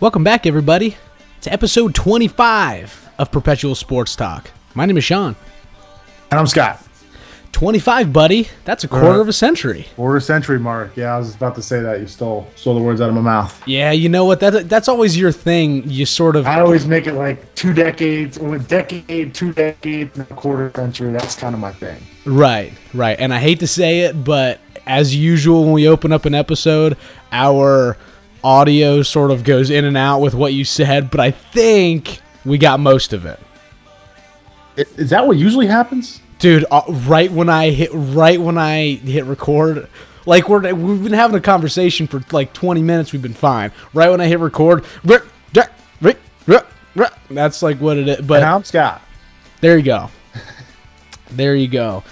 Welcome back, everybody, to episode 25 of Perpetual Sports Talk. My name is Sean. And I'm Scott. 25, buddy. That's a quarter of a century. Quarter century mark. Yeah, I was about to say that. You stole stole the words out of my mouth. Yeah, you know what? That that's always your thing. You sort of I always make it like two decades, a decade, two decades, and a quarter century. That's kind of my thing. right, right. And I hate to say it, but as usual, when we open up an episode, our audio sort of goes in and out with what you said. But I think we got most of it. Is that what usually happens? dude uh, right when i hit right when i hit record like we're we've been having a conversation for like 20 minutes we've been fine right when i hit record that's like what it is And but I'm Scott. there you go there you go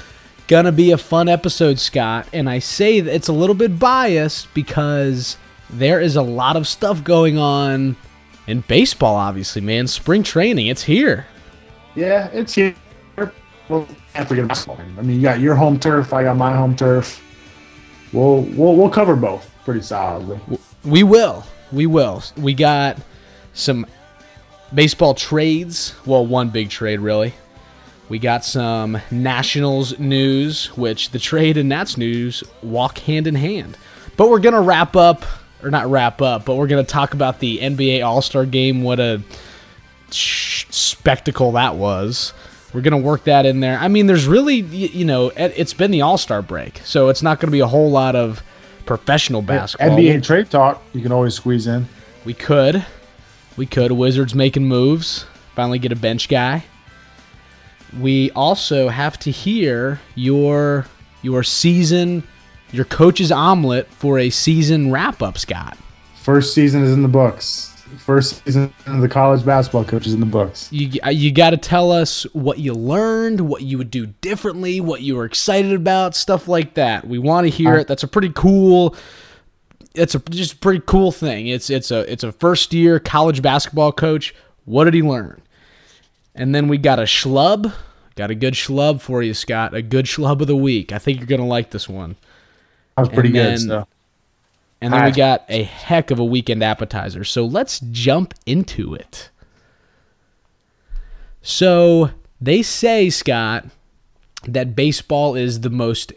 gonna be a fun episode scott and i say that it's a little bit biased because there is a lot of stuff going on in baseball obviously man spring training it's here Yeah, it's here. Well, can't forget basketball. I mean, you got your home turf. I got my home turf. We'll we'll we'll cover both pretty solidly. We will. We will. We got some baseball trades. Well, one big trade, really. We got some Nationals news, which the trade and Nats news walk hand in hand. But we're going to wrap up, or not wrap up, but we're going to talk about the NBA All Star game. What a sh- spectacle that was. We're going to work that in there. I mean, there's really, y- you know, it- it's been the All Star break, so it's not going to be a whole lot of professional basketball. NBA trade talk. You can always squeeze in. We could. We could. Wizards making moves. Finally get a bench guy. We also have to hear your your season, your coach's omelet for a season wrap up, Scott. First season is in the books. First season of the college basketball coach is in the books. You you got to tell us what you learned, what you would do differently, what you were excited about, stuff like that. We want to hear it. That's a pretty cool. It's a just a pretty cool thing. It's it's a it's a first year college basketball coach. What did he learn? And then we got a schlub. Got a good schlub for you, Scott. A good schlub of the week. I think you're gonna like this one. That was pretty good. So. And then we got a heck of a weekend appetizer. So let's jump into it. So they say, Scott, that baseball is the most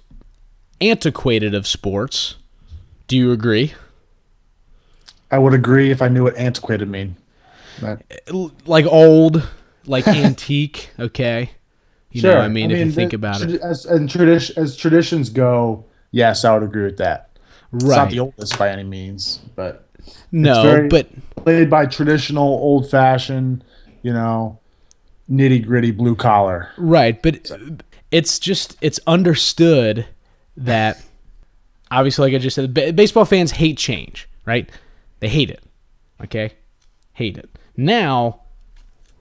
antiquated of sports. Do you agree? I would agree if I knew what antiquated mean. L- Like old, like antique, okay? You know, what I mean, if you think about it. as and tradition as traditions go, yes, I would agree with that. It's not the oldest by any means, but No, but played by traditional, old fashioned, you know, nitty gritty blue collar. Right, but it's just it's understood that obviously, like I just said, ba- baseball fans hate change, right? They hate it. Okay, hate it. Now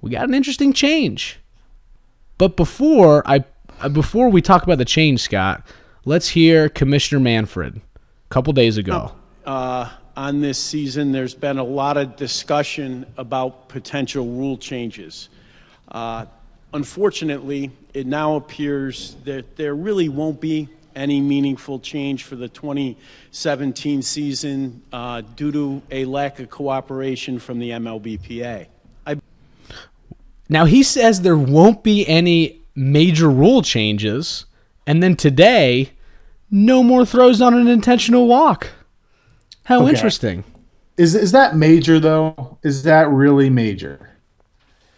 we got an interesting change, but before I before we talk about the change, Scott, let's hear Commissioner Manfred a couple days ago. uh, on this season. There's been a lot of discussion about potential rule changes. Uh, unfortunately, it now appears that there really won't be any meaningful change for the 2017 season uh, due to a lack of cooperation from the MLBPA. I Now he says there won't be any major rule changes, and then today, no more throws on an intentional walk. How Okay. interesting. Is is that major though? Is that really major?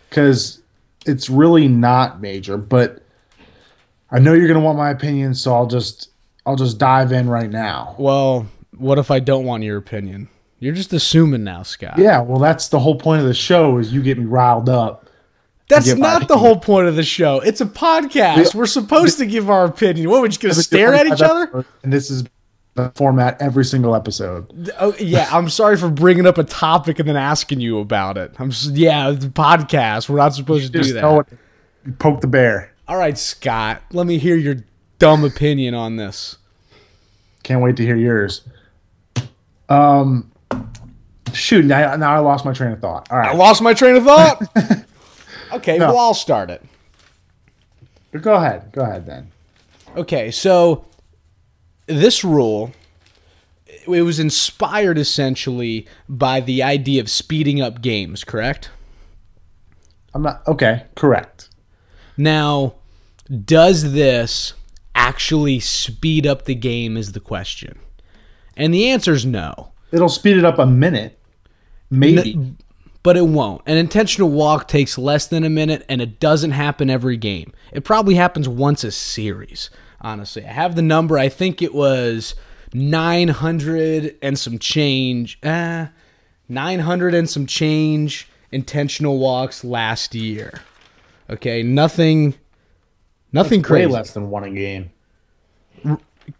Because it's really not major. But I know you're gonna want my opinion, so I'll just I'll just dive in right now. Well, what if I don't want your opinion? You're just assuming now, Scott. Yeah, well, that's the whole point of the show is you get me riled up. That's not the whole point of the show. It's a podcast. We're supposed to give our opinion. What, we're just going to stare at each other? And this is the format every single episode. Oh, yeah, I'm sorry for bringing up a topic and then asking you about it. I'm just, yeah, the podcast. We're not supposed to do that. poke the bear. All right, Scott, let me hear your dumb opinion on this. Can't wait to hear yours. Um, shoot, now, now I lost my train of thought. All right, I lost my train of thought. okay, well, I'll start it. go ahead. Go ahead then. Okay, so this rule it was inspired essentially by the idea of speeding up games, correct? I'm not okay. Correct. Now, does this actually speed up the game? Is the question, and the answer is no. It'll speed it up a minute, maybe. But it won't. An intentional walk takes less than a minute, and it doesn't happen every game. It probably happens once a series. Honestly, I have the number. I think it was 900 and some change. Uh, 900 and some change intentional walks last year. Okay, nothing, nothing Way crazy. less than one a game.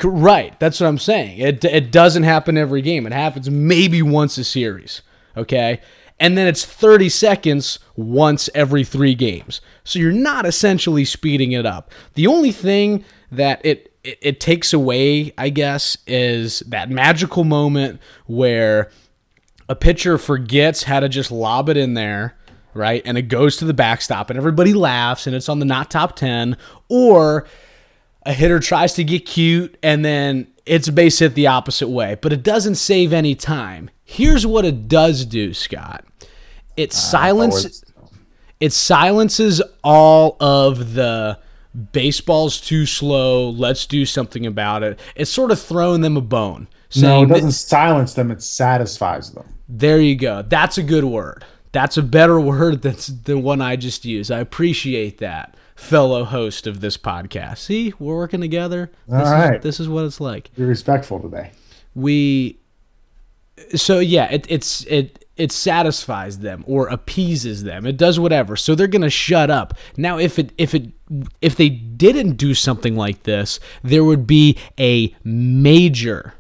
Right, that's what I'm saying. It it doesn't happen every game. It happens maybe once a series. Okay, and then it's 30 seconds once every three games. So you're not essentially speeding it up. The only thing that it it, it takes away, I guess, is that magical moment where a pitcher forgets how to just lob it in there, right? And it goes to the backstop and everybody laughs and it's on the not top 10 or a hitter tries to get cute and then it's a base hit the opposite way, but it doesn't save any time. Here's what it does do, Scott. It uh, silences it silences all of the baseball's too slow, let's do something about it. It's sort of throwing them a bone. No, it doesn't silence them. It satisfies them. there you go. That's a good word. That's a better word than the one I just used. I appreciate that, fellow host of this podcast. See, we're working together. This, All is, this is what it's like. Be respectful today. We, so yeah, it, it's it it satisfies them or appeases them. It does whatever. So they're gonna shut up. Now, if it if it if they didn't do something like this, there would be a major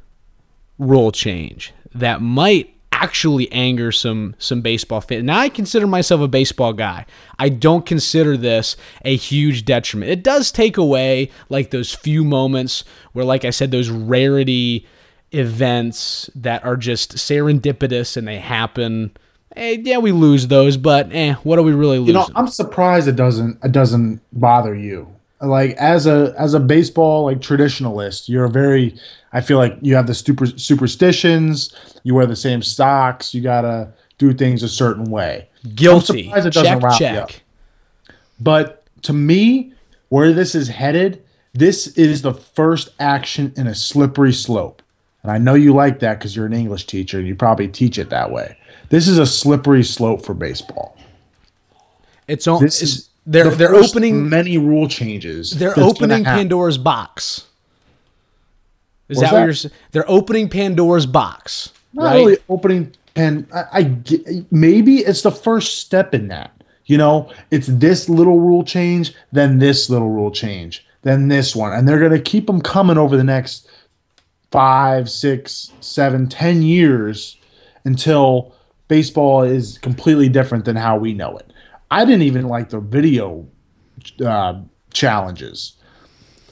rule change that might actually anger some some baseball fans. Now I consider myself a baseball guy. I don't consider this a huge detriment. It does take away like those few moments where like I said those rarity events that are just serendipitous and they happen. Eh, yeah, we lose those, but eh, what are we really losing? You know, I'm surprised it doesn't it doesn't bother you. Like as a as a baseball like traditionalist, you're very. I feel like you have the super superstitions. You wear the same socks. You gotta do things a certain way. Guilty. I'm surprised it doesn't check, rile you up. check. But to me, where this is headed, this is the first action in a slippery slope. And I know you like that because you're an English teacher and you probably teach it that way. This is a slippery slope for baseball. It's all This is they're the they're opening many rule changes. They're opening. Pandora's box. Is What's that, what you're saying? They're opening Pandora's box, Not right? really opening and I, I get- maybe it's the first step in that. You know, it's this little rule change, then this little rule change, then this one, and they're gonna keep them coming over the next five, six, seven, ten years until baseball is completely different than how we know it. I didn't even like the video uh, challenges.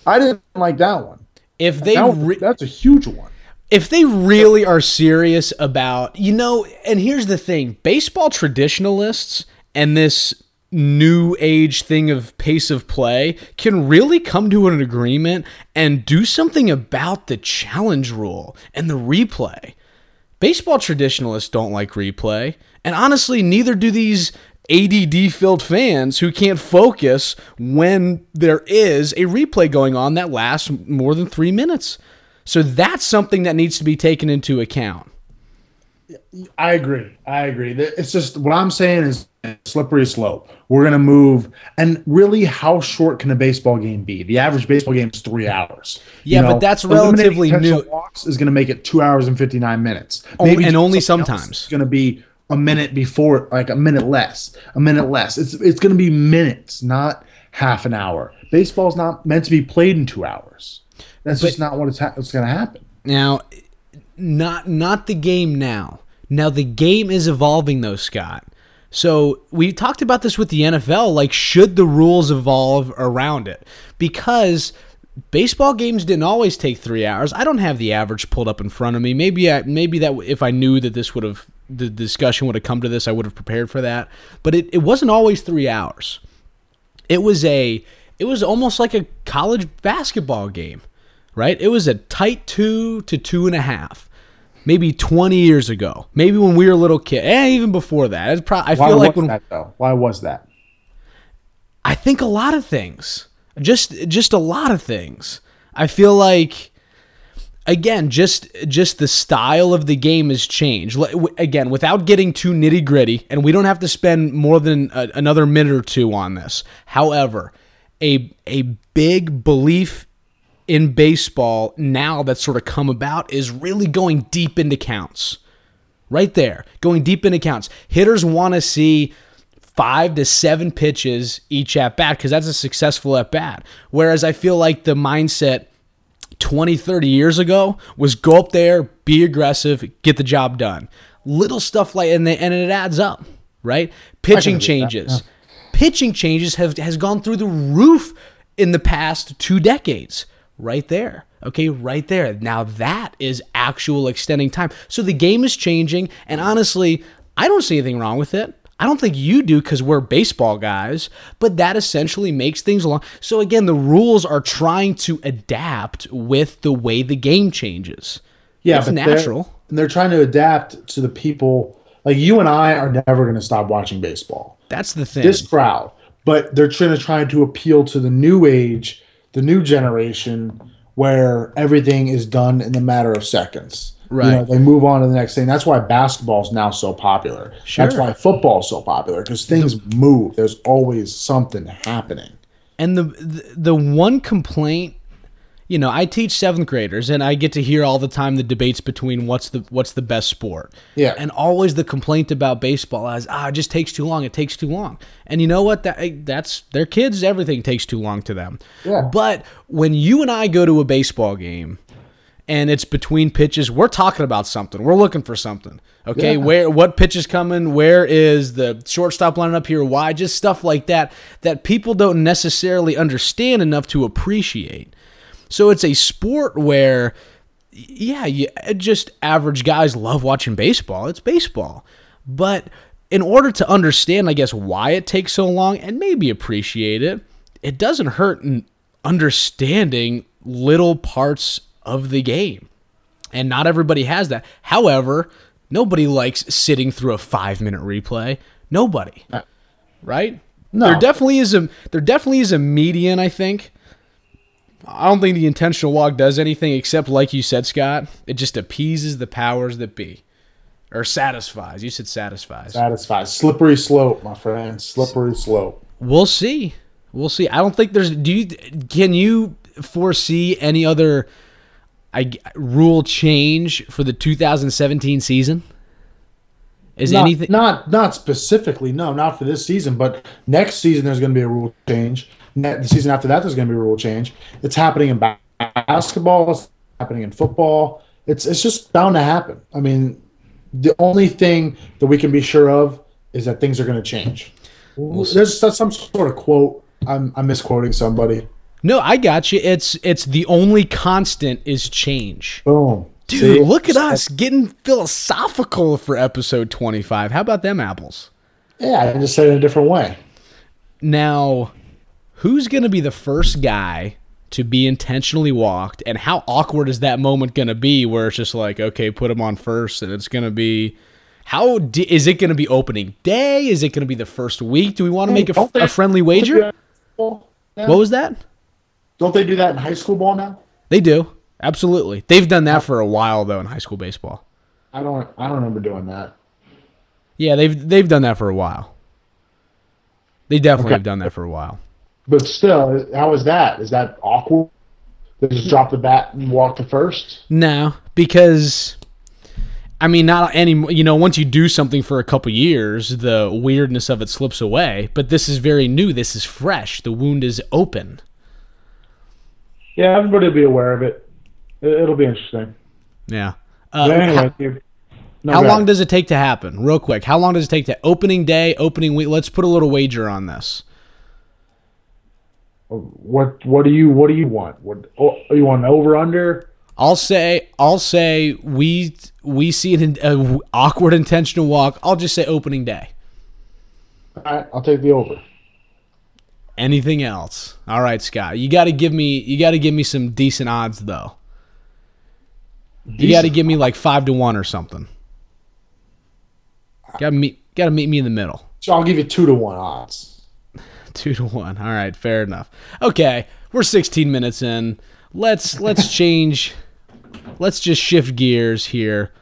I didn't like that one. If they That re- that's a huge one. if they really are serious about you know and here's the thing baseball traditionalists and this new age thing of pace of play can really come to an agreement and do something about the challenge rule and the replay baseball traditionalists don't like replay and honestly neither do these ADD filled fans who can't focus when there is a replay going on that lasts more than 3 minutes so that's something that needs to be taken into account. I agree. I agree. It's just what I'm saying is slippery slope. We're gonna move, and really, how short can a baseball game be? The average baseball game is three hours. Yeah, but that's relatively new- Walks is gonna make it two hours and fifty nine minutes. Oh, and only sometimes. It's gonna be a minute before, like a minute less, a minute less. It's it's gonna be minutes, not half an hour. Baseball's not meant to be played in two hours. That's just not what it's ha- what's gonna happen. Now, not not the game now. Now the game is evolving though, Scott. So we talked about this with the NFL. Like, should the rules evolve around it? Because baseball games didn't always take three hours. I don't have the average pulled up in front of me. Maybe I, maybe that if I knew that this would have the discussion would have come to this, I would have prepared for that. But it, it wasn't always three hours. It was a it was almost like a college basketball game, right? It was a tight two to two and a half. Maybe 20 years ago, maybe when we were a little kid, and even before that. It's I Why feel like when that though? Why was that? I think a lot of things. Just just a lot of things. I feel like again, just just the style of the game has changed. Again, without getting too nitty gritty, and we don't have to spend more than a, another minute or two on this. However, a a big belief in baseball now that's sort of come about is really going deep into counts. Right there, going deep into counts. Hitters want to see five to seven pitches each at bat because that's a successful at bat. Whereas I feel like the mindset 20, 30 years ago was go up there, be aggressive, get the job done. Little stuff like and, they, and it adds up, right? Pitching agree with that, changes. Pitching changes have has gone through the roof in the past two decades. Right there. Okay, right there. Now that is actual extending time. So the game is changing, and honestly, I don't see anything wrong with it. I don't think you do because we're baseball guys, but that essentially makes things along. So again, the rules are trying to adapt with the way the game changes. Yeah, it's but they're- natural. and they're trying to adapt to the people. Like you and I are never going to stop watching baseball. That's the thing. This crowd, but they're trying to try to appeal to the new age, the new generation, where everything is done in a matter of seconds. Right. You know, they move on to the next thing. That's why basketball is now so popular. Sure. That's why football is so popular because things move. There's always something happening. And the, the the one complaint, you know, I teach seventh graders, and I get to hear all the time the debates between what's the what's the best sport. Yeah. And always the complaint about baseball is ah, it just takes too long. It takes too long. And you know what? That that's their kids. Everything takes too long to them. Yeah. But when you and I go to a baseball game, and it's between pitches, we're talking about something. We're looking for something. Okay, Yeah. where what pitch is coming? Where is the shortstop lining up here? Why? Just stuff like that that people don't necessarily understand enough to appreciate. So it's a sport where, yeah, you, uh, just average guys love watching baseball. It's baseball, but in order to understand, I guess, why it takes so long and maybe appreciate it, it doesn't hurt in understanding little parts of the game. And not everybody has that. However, nobody likes sitting through a five minute replay. Nobody. Uh, right? No. There definitely is a there definitely is a median, I think. I don't think the intentional walk does anything except like you said, Scott, it just appeases the powers that be. Or satisfies. You said satisfies. Satisfies. Slippery slope, my friend. Slippery slope. We'll see. We'll see. I don't think there's. Do you? Can you foresee any other, I rule change for the 2017 season? Is not, anything? not not specifically no not for this season but next season there's going to be a rule change the season after that there's going to be a rule change it's happening in basketball it's happening in football it's it's just bound to happen i mean the only thing that we can be sure of is that things are going to change there's some sort of quote i'm, I'm misquoting somebody No, I got you. It's it's the only constant is change. boom Dude, See? look at us getting philosophical for episode 25. How about them apples? yeah i just said it in a different way Now, who's going to be the first guy to be intentionally walked, and how awkward is that moment going to be? Where it's just like, okay, put him on first, and it's going to be. How is it going to be opening day? Is it going to be the first week? Do we want to make a, a friendly wager? What was that? don't they do that in high school ball now They do absolutely. They've done that oh. for a while though in high school baseball. i don't i don't remember doing that Yeah, they've they've done that for a while. They definitely Okay. have done that for a while. But still, how is that? Is that awkward? They just drop the bat and walk to first? No, because I mean, not any. You know, once you do something for a couple years, the weirdness of it slips away. But this is very new. This is fresh. The wound is open. Yeah, everybody will be aware of it. It- It'll be interesting. Yeah. Uh, anyway, how, no, how long does it take to happen? Real quick. How long does it take to opening day, opening week? Let's put a little wager on this. What what do you what do you want? What oh, you want over under? I'll say I'll say we we see an a awkward intentional walk. I'll just say opening day. All right, I'll take the over. Anything else? All right, Scott. You got to give me you got to give me some decent odds though. You got to give me like five to one or something. Got to meet. Got to meet me in the middle. So I'll give you two to one odds. Two to one. All right, fair enough. Okay, we're 16 minutes in. Let's let's change. Let's just shift gears here.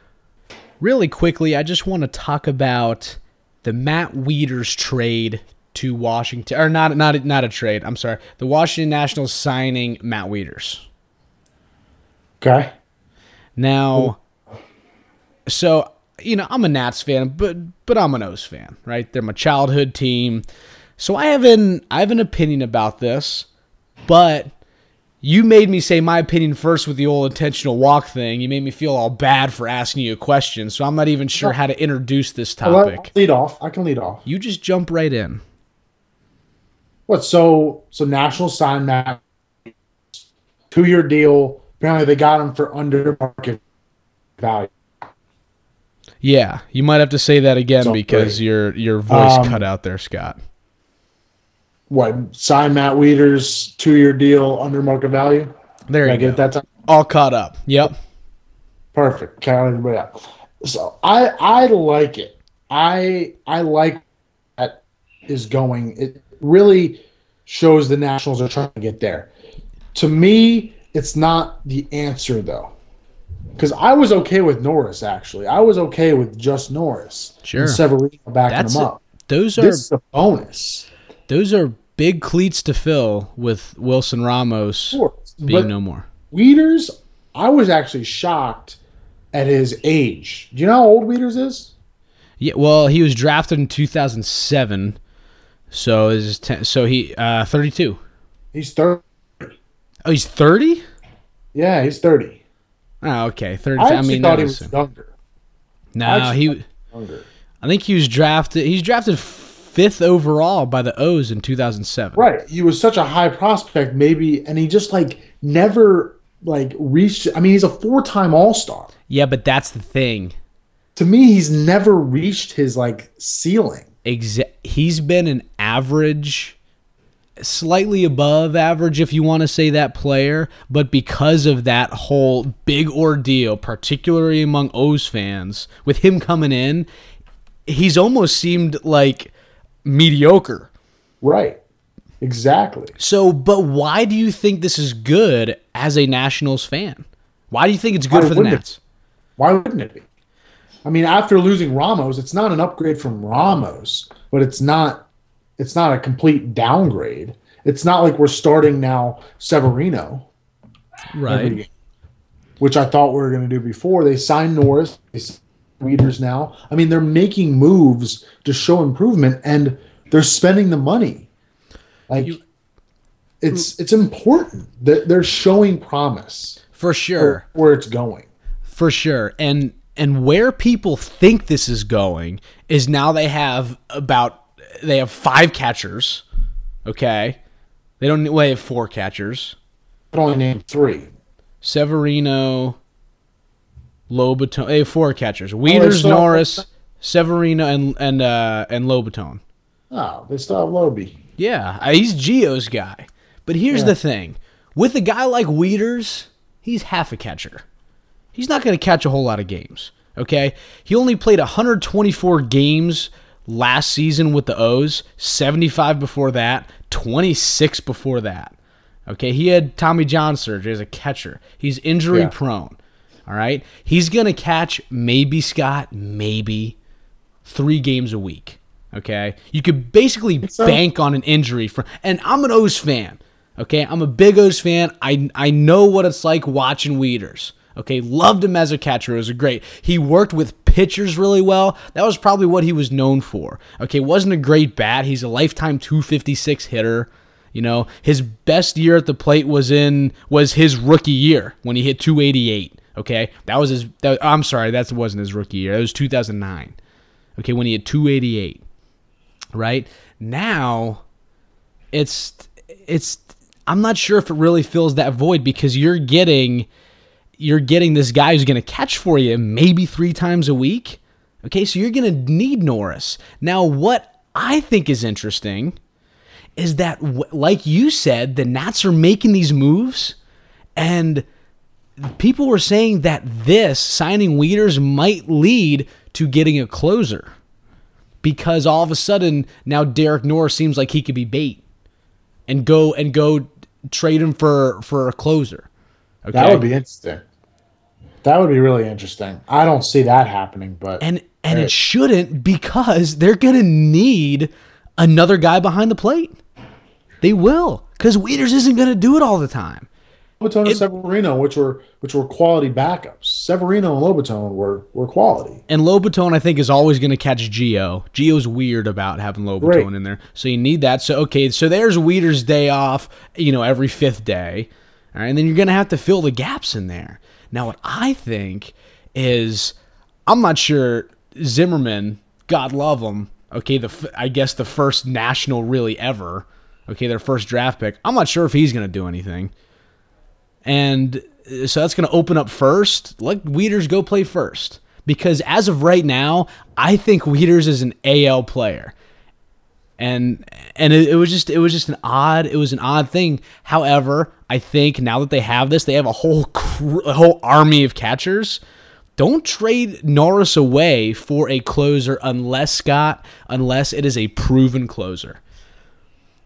Really quickly, I just want to talk about the Matt Wieters trade to Washington, or not not not a trade. I'm sorry, the Washington Nationals signing Matt Wieters. Okay. Now, so you know, I'm a Nats fan, but but I'm an O's fan, right? They're my childhood team. So I have an I have an opinion about this, but you made me say my opinion first with the old intentional walk thing. You made me feel all bad for asking you a question, so I'm not even sure how to introduce this topic. I'll lead off. I can lead off. You just jump right in. What? So so National sign Matt two year deal. Apparently they got him for under market value. Yeah, you might have to say that again So because great. your your voice Um, cut out there, Scott. What? Sign Matt Wieters two year deal under market value. There Did I you get go. that time? All caught up. Yep. Perfect. Count everybody out. So I I like it. I I like that is going. It really shows the Nationals are trying to get there. To me, it's not the answer though. Because I was okay with Norris actually. I was okay with just Norris. Sure. And Severino backing That's him up. Those are This is a bonus. Those are big cleats to fill with Wilson Ramos course. being no more. Wieters, I was actually shocked at his age. Do you know how old Wieters is? Yeah, well, he was drafted in 2007, so is ten, so he uh 32. He's 30. Oh, he's 30? Yeah, he's 30. Oh, okay, 30. I I, mean, thought he was, was younger. no, he. Younger. I think he was drafted. He's drafted fifth overall by the O's in 2007. Right. He was such a high prospect, maybe, and he just like never like reached. I mean, he's a four-time All-Star. Yeah, but that's the thing. To me, he's never reached his like ceiling. Exa- he's been an average slightly above average if you want to say that player but because of that whole big ordeal particularly among O's fans with him coming in he's almost seemed like mediocre Right. Exactly. so but why do you think this is good as a Nationals fan why do you think it's good Why for the wouldn't it? Nats Why wouldn't it be? I mean, after losing Ramos, it's not an upgrade from Ramos, but it's not it's not a complete downgrade. It's not like we're starting now Severino, right game, which I thought we were going to do before. They signed Norris, they signed Wieters now. I mean, they're making moves to show improvement, and they're spending the money. Like it's it's important that they're showing promise for sure for where it's going. For sure. And and where people think this is going is now they have about they have five catchers. Okay. They don't well, they have four catchers. But only named three. Severino, Lobaton. They have four catchers. Wieters, still have- Norris, Severino, and and uh, and Lobaton. Oh, they still have Lobie. Yeah, uh, he's Gio's guy. But here's Yeah. the thing: with a guy like Wieters, he's half a catcher. He's not going to catch a whole lot of games. Okay, he only played 124 games last season with the O's, 75 before that, 26 before that. Okay, he had Tommy John surgery as a catcher. He's injury Yeah. prone. All right, he's going to catch maybe Scott, maybe three games a week. Okay, you could basically so. bank on an injury for. And I'm an O's fan. Okay, I'm a big O's fan. I I know what it's like watching Wieters. Okay, loved him as a catcher. It was great. He worked with pitchers really well. That was probably what he was known for. Okay, wasn't a great bat. He's a lifetime 256 hitter. You know, his best year at the plate was in was his rookie year when he hit 288. Okay, that was his. That, I'm sorry, that wasn't his rookie year. That was 2009. Okay, when he had 288. Right now, it's it's. I'm not sure if it really fills that void because you're getting you're getting this guy who's going to catch for you maybe three times a week. Okay, so you're going to need Norris. Now, what I think is interesting is that, like you said, the Nats are making these moves and people were saying that this signing Wieters might lead to getting a closer because all of a sudden now Derek Norris seems like he could be bait and go and go trade him for for a closer. Okay? That would be interesting. That would be really interesting. I don't see that happening, but and and it shouldn't because they're gonna need another guy behind the plate. They will because Wieters isn't gonna do it all the time. Lobaton and Severino, which were which were quality backups. Severino and Lobaton were were quality. And Lobaton, I think, is always going to catch Gio. Gio's weird about having Lobaton Right. in there, so you need that. So okay, so there's Wieters' day off, you know, every fifth day, all right, and then you're going to have to fill the gaps in there. Now, what I think is, I'm not sure Zimmerman, God love him, okay, the I guess the first national really ever, okay, their first draft pick. I'm not sure if he's going to do anything. And uh, so that's going to open up first. Let Wieters go play first. Because as of right now, I think Wieters is an AL player. And and it, it was just it was just an odd it was an odd thing. However, I think now that they have this, they have a whole cr- a whole army of catchers. Don't trade Norris away for a closer unless Scott, unless it is a proven closer.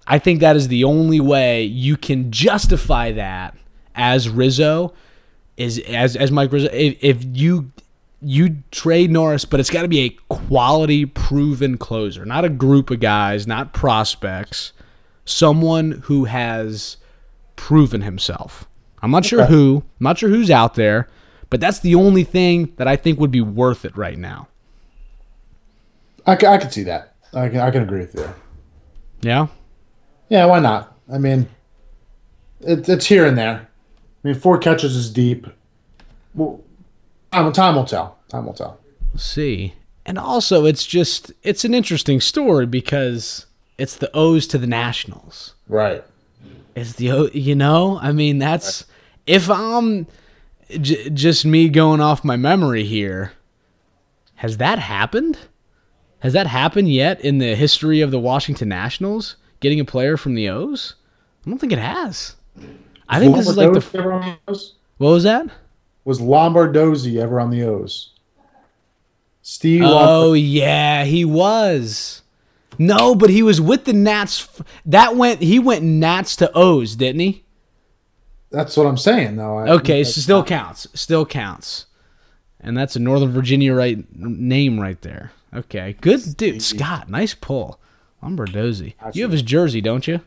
I think that is the only way you can justify that as Rizzo is as as Mike Rizzo. If, if you you trade Norris, but it's got to be a quality, proven closer, not a group of guys, not prospects, someone who has proven himself. I'm not sure who, I'm not sure who's out there, but that's the only thing that I think would be worth it right now. I I can see that. I can I can agree with you. Yeah. Yeah, why not? I mean, it, it's here and there. I mean, four catches is deep. Well, time, time will tell. Time will tell. See. And also, it's just it's an interesting story because it's the O's to the Nationals. Right. It's the O, you know, I mean that's if I'm j- just me going off my memory here. Has that happened? Has that happened yet in the history of the Washington Nationals? Getting a player from the O's? I don't think it has. I think this is like the. Ever on the O's? What was that? Was Lombardozzi ever on the O's? Steve. Oh yeah, he was. No, but he was with the Nats. That went. He went Nats to O's, didn't he? That's what I'm saying, though. I- Okay, so still counts. Still counts. And that's a Northern Virginia right name right there. Okay, good dude, Scott. Nice pull. Lombardozzi. You have his jersey, don't you?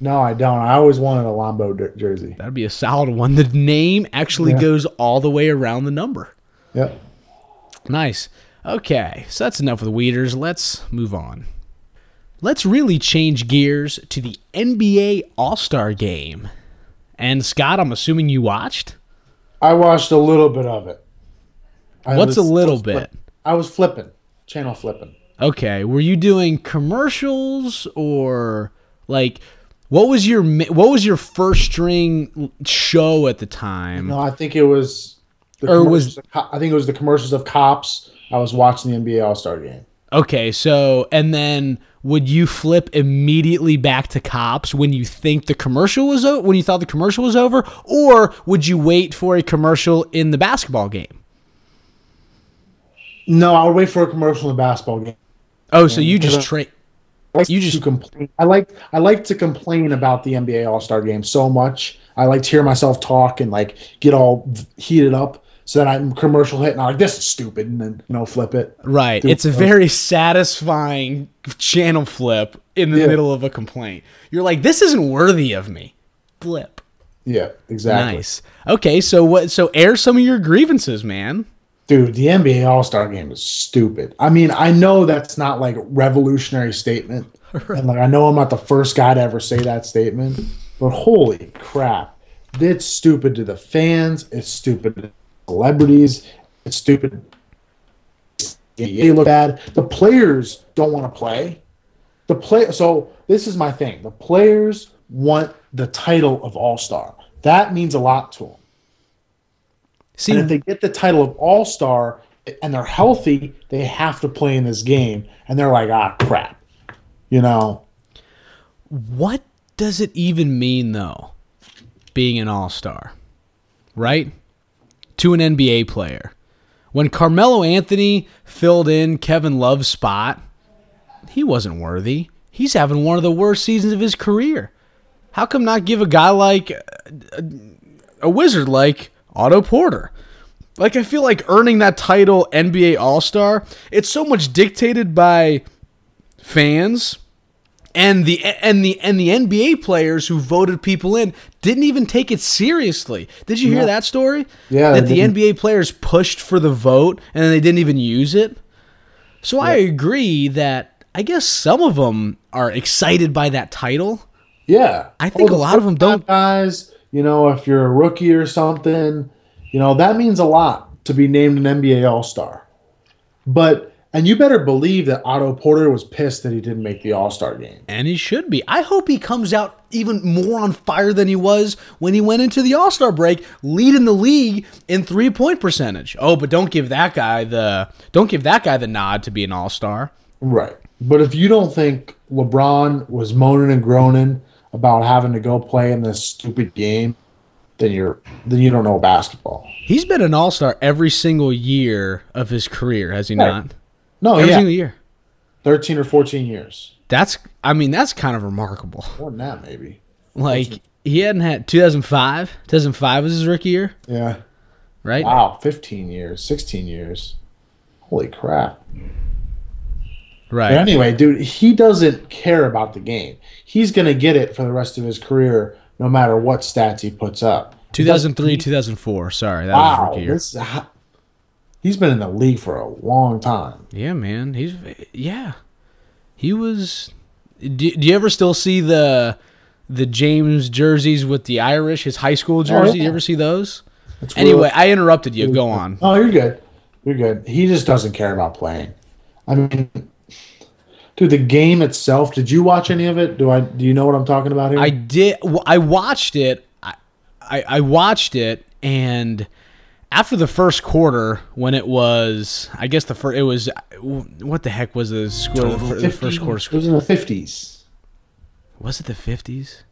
No, I don't. I always wanted a Lombo jersey. That'd be a solid one. The name actually Yeah. goes all the way around the number. Yep. Nice. Okay, so that's enough with Wieters. Let's move on. Let's really change gears to the NBA All Star game. And Scott, I'm assuming you watched? I watched a little bit of it. I What's a little I was bit? I was flipping, channel flipping. Okay, were you doing commercials or like what was your what was your first string show at the time? No, I think it was. The Or was- commercials of I think it was the commercials of cops. I was watching the NBA All Star game. Okay, so and then would you flip immediately back to cops when you think the commercial was over, when you thought the commercial was over, or would you wait for a commercial in the basketball game? No, I would wait for a commercial in the basketball game. Oh, so you just train. Like You to just- complain. I like I like to complain about the NBA All Star Game so much. I like to hear myself talk and like get all heated up. So then I'm commercial hit and I'm like, this is stupid, and then you know flip it. Right. Do- It's a very satisfying channel flip in the Yeah. middle of a complaint. You're like, this isn't worthy of me. Flip. Yeah, exactly. Nice. Okay, so what? So air some of your grievances, man. Dude, the NBA All Star Game is stupid. I mean, I know that's not like a revolutionary statement, and like I know I'm not the first guy to ever say that statement, but holy crap, it's stupid to the fans. It's stupid to celebrities. It's stupid. They look bad. The players don't want to play. The play. So this is my thing. The players want the title of All Star. That means a lot to them. See, And if they get the title of All Star and they're healthy, they have to play in this game. And they're like, ah, crap. You know, what does it even mean though? Being an all-star, right? to an NBA player. When Carmelo Anthony filled in Kevin Love's spot, he wasn't worthy. He's having one of the worst seasons of his career. How come not give a guy like a, a wizard like Otto Porter? Like I feel like earning that title NBA All-Star, it's so much dictated by fans and the and the and the NBA players who voted people in didn't even take it seriously. Did you hear No. that story? Yeah, that the didn't. NBA players pushed for the vote and they didn't even use it. So I agree that I guess some of them are excited by that title. Yeah, I think Oh, a lot of first-time don't- Guys, you know, if you're a rookie or something, you know that means a lot to be named an NBA All Star. But and you better believe that Otto Porter was pissed that he didn't make the All Star game. And he should be. I hope he comes out even more on fire than he was when he went into the All Star break, leading the league in three point percentage. Oh, but don't give that guy the don't give that guy the nod to be an All Star. Right. But if you don't think LeBron was moaning and groaning about having to go play in this stupid game, then you're then you don't know basketball. He's been an All Star every single year of his career, has he Right. not? No, Every yeah, single year. thirteen or fourteen years. That's I mean that's kind of remarkable. More than that, maybe. Like he hadn't had 2005. 2005 was his rookie year, Yeah. right? Wow, fifteen years, sixteen years. Holy crap. Right. But anyway, dude, he doesn't care about the game. He's gonna get it for the rest of his career, no matter what stats he puts up. 2003, 2004. Sorry, that was Wow, rookie year. This, he's been in the league for a long time. Yeah, man. He's yeah. He was. Do, do you ever still see the the James jerseys with the Irish, his high school oh, jersey? Oh, yeah. You ever see those? It's Anyway, really- I interrupted you. Go on. oh, you're good. You're good. He just doesn't care about playing. I mean, dude, the game itself. Did you watch any of it? Do I? Do you know what I'm talking about here? I did. I watched it. I, I I watched it, and after the first quarter, when it was, I guess the first, it was, what the heck was the score? of The, the first quarter It was in the fifties. Was it the fifties?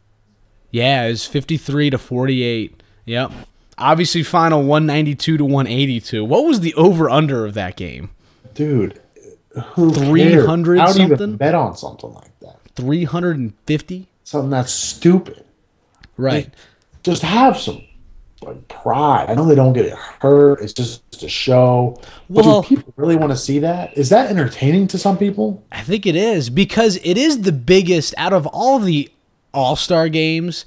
Yeah, it was fifty three to forty eight. Yep. Obviously, final one ninety two to one eighty two. What was the over under of that game? Dude, who 300 cares? How do you something? even bet on something like that? Three hundred and fifty. Something that's stupid. Right. Just have some like pride. I know they don't get hurt. It's just a show. But do people really want to see that? Is that entertaining to some people? I think it is because it is the biggest out of all the All Star games.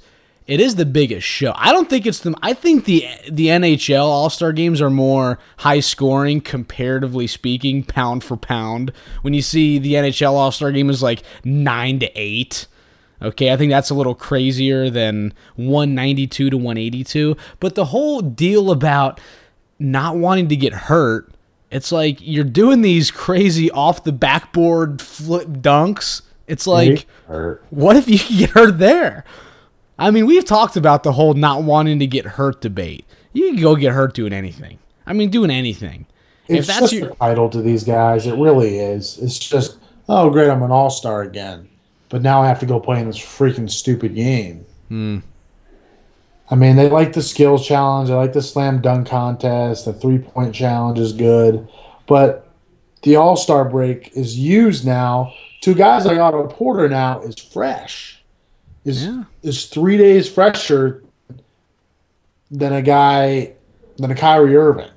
It is the biggest show. I don't think it's the. I think the the NHL All Star games are more high scoring comparatively speaking, pound for pound. When you see the NHL All Star game is like nine to eight. Okay, I think that's a little crazier than 192 to 182. But the whole deal about not wanting to get hurt, it's like you're doing these crazy off the backboard flip dunks. It's like, what if you get hurt there? I mean, we've talked about the whole not wanting to get hurt debate. You can go get hurt doing anything. I mean, doing anything. It's if that's just your title to these guys. It really is. It's just, oh great, I'm an all star again, but now I have to go play in this freaking stupid game. Hmm. I mean, they like the skill challenge. They like the slam dunk contest. The three point challenge is good, but the all star break is used now to guys like Otto Porter. Now is fresh. Is Yeah. is three days fresher than a guy than a Kyrie Irving.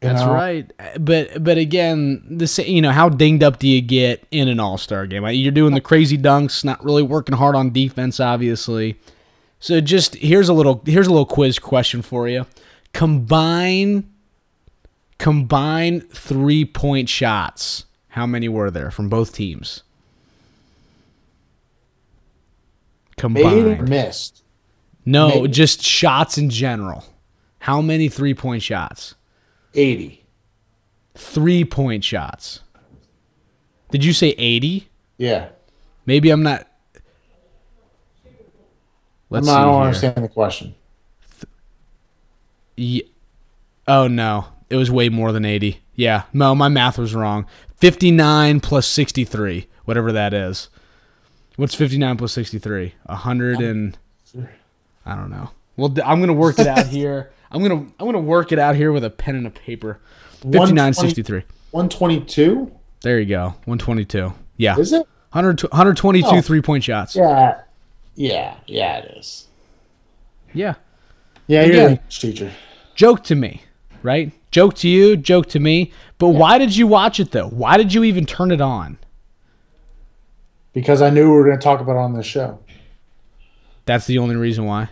That's know? right. But but again, the sa- you know how dinged up do you get in an All Star game? You're doing the crazy dunks, not really working hard on defense, obviously. So just here's a little here's a little quiz question for you. Combine combine three point shots. How many were there from both teams? Made or missed. No, made. just shots in general. How many three point shots? 80. Three point shots. Did you say 80? Yeah. Maybe I'm not. Let's I'm not, I don't here. understand the question. Ye- oh no, it was way more than 80. Yeah, no, my math was wrong. 59 plus 63, whatever that is. What's 59 plus 63? 100 and I don't know. Well, I'm gonna work it out here. I'm gonna I'm gonna work it out here with a pen and a paper. Fifty nine sixty three. 122? There you go. One twenty two. Yeah. Is it? 100, 122 Oh. three point shots. Yeah. Yeah, yeah, it is. Yeah. Yeah, you're Again. a teacher. Joke to me, right? Joke to you, joke to me. But why did you watch it though? Why did you even turn it on? Because I knew we were going to talk about it on this show. That's the only reason why.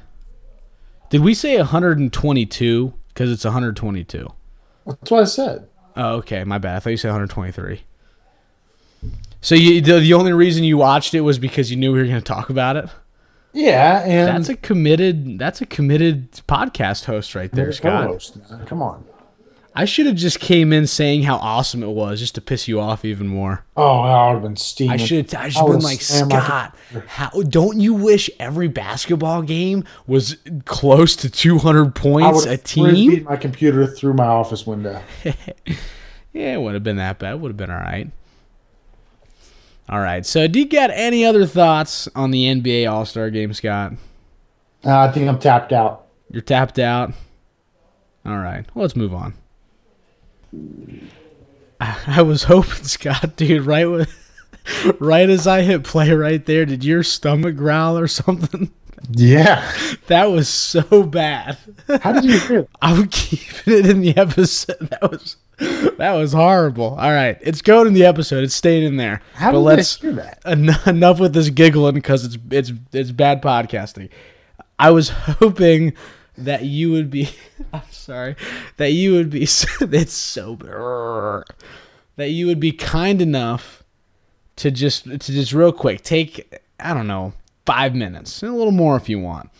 Did we say 122? Because it's 122. That's what I said. Oh, okay. My bad. I thought you said 123. So you, the, the only reason you watched it was because you knew we were going to talk about it. Yeah, and That's a committed. That's a committed podcast host right there, Scott. co-host. Come on. I should have just came in saying how awesome it was, just to piss you off even more. Oh, I would have been steaming. I should. I should I have been like Scott. How don't you wish every basketball game was close to 200 I points would a have team? my computer through my office window. Yeah, it would have been that bad. Would have been all right. All right. So, do you got any other thoughts on the NBA All Star Game, Scott? Uh, I think I'm tapped out. You're tapped out. All right. Well, let's move on. I, I was hoping, Scott, dude, right with, right as I hit play right there, did your stomach growl or something? Yeah. That was so bad. How did you that? I'm keeping it in the episode. That was that was horrible. All right, it's going in the episode. It's staying in there. How but did let's hear that? en- enough with this giggling because it's it's it's bad podcasting. I was hoping that you would be. I'm sorry that you would be. It's so that you would be kind enough to just to just real quick take I don't know five minutes, a little more if you want.